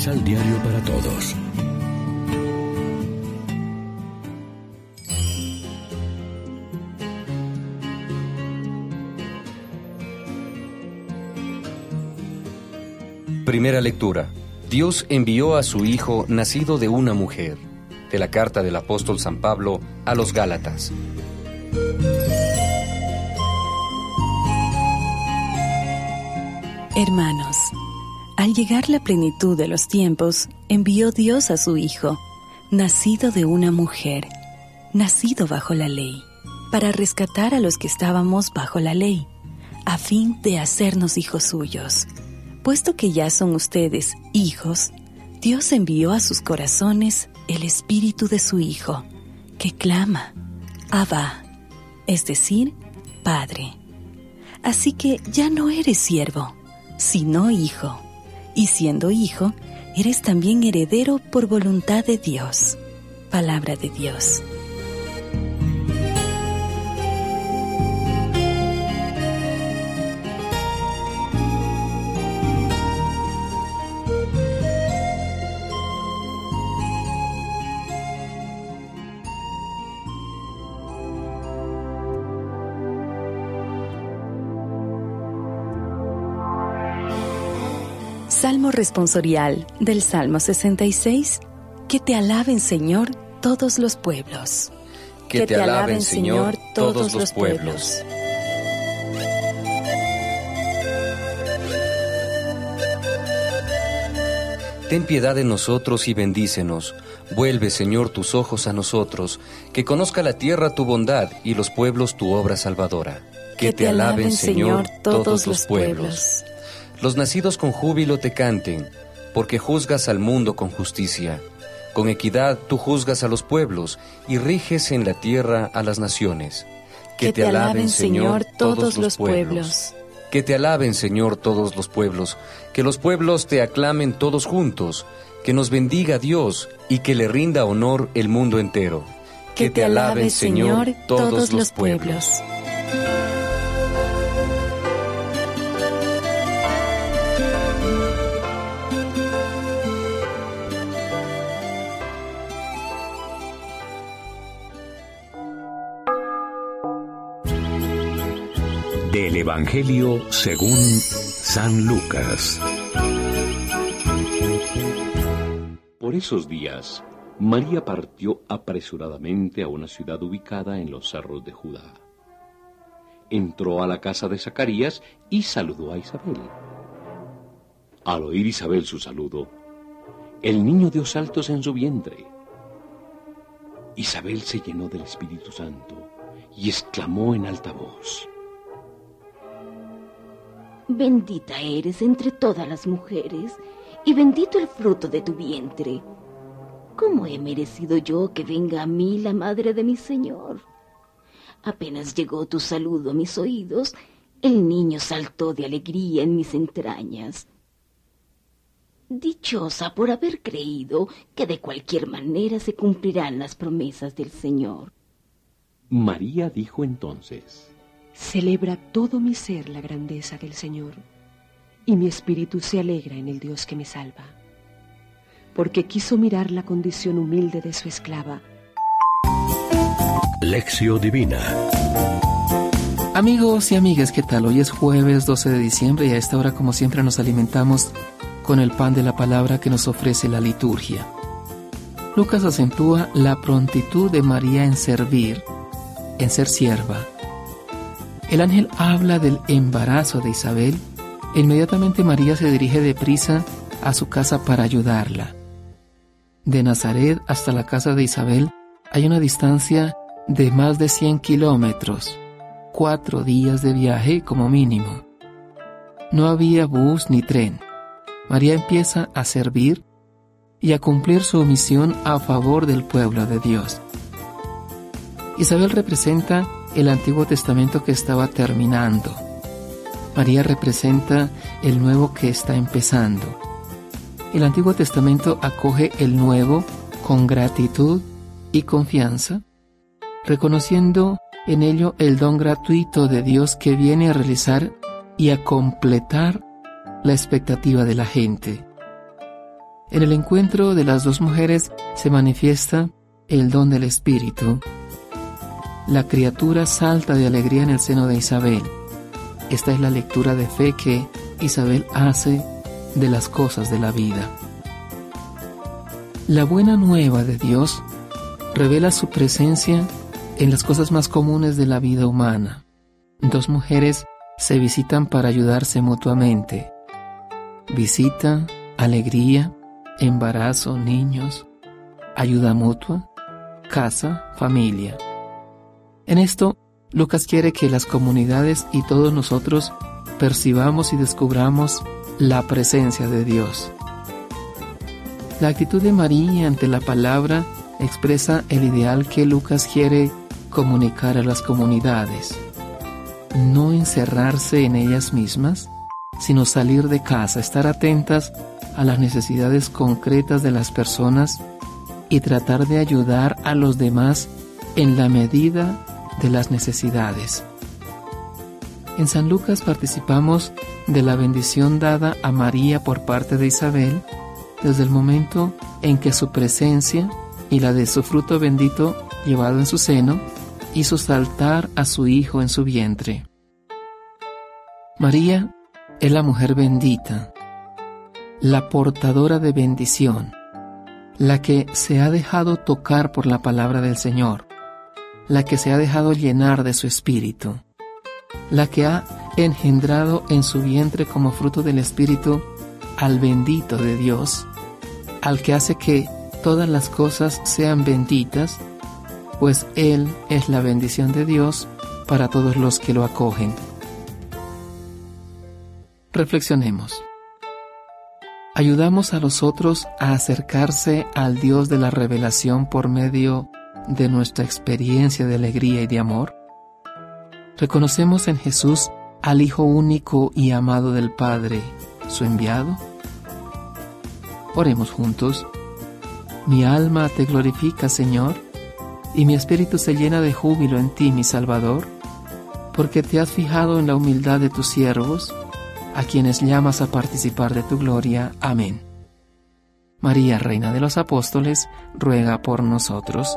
Misal Diario para Todos. Primera lectura. Dios envió a su Hijo nacido de una mujer. De la carta del apóstol San Pablo a los Gálatas. Hermanos, al llegar la plenitud de los tiempos, envió Dios a su Hijo, nacido de una mujer, nacido bajo la ley, para rescatar a los que estábamos bajo la ley, a fin de hacernos hijos suyos. Puesto que ya son ustedes hijos, Dios envió a sus corazones el espíritu de su Hijo, que clama, Abba, es decir, Padre. Así que ya no eres siervo, sino hijo y siendo hijo, eres también heredero por voluntad de Dios. Palabra de Dios. Salmo responsorial del Salmo 66. Que te alaben, Señor, todos los pueblos. Que, te, alaben, Señor, todos los pueblos. Ten piedad de nosotros y bendícenos. Vuelve, Señor, tus ojos a nosotros, que conozca la tierra tu bondad y los pueblos tu obra salvadora. Que, te, alaben, Señor, todos los pueblos los nacidos con júbilo te canten, porque juzgas al mundo con justicia. Con equidad tú juzgas a los pueblos y riges en la tierra a las naciones. Que, te, alaben, Señor, todos los pueblos. Que te alaben, Señor, todos los pueblos. Que los pueblos te aclamen todos juntos. Que nos bendiga Dios y que le rinda honor el mundo entero. Que, te alaben, Señor, todos los pueblos. Evangelio según San Lucas. Por esos días, María partió apresuradamente a una ciudad ubicada en los cerros de Judá. Entró a la casa de Zacarías y saludó a Isabel. Al oír Isabel su saludo, el niño dio saltos en su vientre. Isabel se llenó del Espíritu Santo y exclamó en alta voz, Bendita eres entre todas las mujeres, y bendito el fruto de tu vientre. ¿Cómo he merecido yo que venga a mí la madre de mi Señor? Apenas llegó tu saludo a mis oídos, el niño saltó de alegría en mis entrañas. Dichosa por haber creído que de cualquier manera se cumplirán las promesas del Señor. María dijo entonces, Celebra todo mi ser la grandeza del Señor, y mi espíritu se alegra en el Dios que me salva, porque quiso mirar la condición humilde de su esclava. Lección Divina Amigos y amigas, ¿qué tal? Hoy es jueves 12 de diciembre y a esta hora como siempre nos alimentamos con el pan de la palabra que nos ofrece la liturgia. Lucas acentúa la prontitud de María en servir, en ser sierva, el ángel habla del embarazo de Isabel. Inmediatamente María se dirige deprisa a su casa para ayudarla. De Nazaret hasta la casa de Isabel hay una distancia de más de 100 kilómetros, cuatro días de viaje como mínimo. No había bus ni tren. María empieza a servir y a cumplir su misión a favor del pueblo de Dios. Isabel representa el Antiguo Testamento que estaba terminando. María representa el nuevo que está empezando. El Antiguo Testamento acoge el nuevo con gratitud y confianza, reconociendo en ello el don gratuito de Dios que viene a realizar y a completar la expectativa de la gente. En el encuentro de las dos mujeres se manifiesta el don del Espíritu. La criatura salta de alegría en el seno de Isabel. Esta es la lectura de fe que Isabel hace de las cosas de la vida. La buena nueva de Dios revela su presencia en las cosas más comunes de la vida humana. Dos mujeres se visitan para ayudarse mutuamente. Visita, alegría, embarazo, niños, ayuda mutua, casa, familia. En esto, Lucas quiere que las comunidades y todos nosotros percibamos y descubramos la presencia de Dios. La actitud de María ante la palabra expresa el ideal que Lucas quiere comunicar a las comunidades. No encerrarse en ellas mismas, sino salir de casa, estar atentas a las necesidades concretas de las personas y tratar de ayudar a los demás en la medida de las necesidades. En San Lucas participamos de la bendición dada a María por parte de Isabel desde el momento en que su presencia y la de su fruto bendito llevado en su seno hizo saltar a su hijo en su vientre. María es la mujer bendita, la portadora de bendición, la que se ha dejado tocar por la palabra del Señor, la que se ha dejado llenar de su espíritu la que ha engendrado en su vientre como fruto del Espíritu al bendito de Dios, al que hace que todas las cosas sean benditas, pues Él es la bendición de Dios para todos los que lo acogen. Reflexionemos. ¿Ayudamos a los otros a acercarse al Dios de la revelación por medio de nuestra experiencia de alegría y de amor? ¿Reconocemos en Jesús al Hijo único y amado del Padre, su enviado? Oremos juntos. Mi alma te glorifica, Señor, y mi espíritu se llena de júbilo en ti, mi Salvador, porque te has fijado en la humildad de tus siervos, a quienes llamas a participar de tu gloria. Amén. María, Reina de los Apóstoles, ruega por nosotros.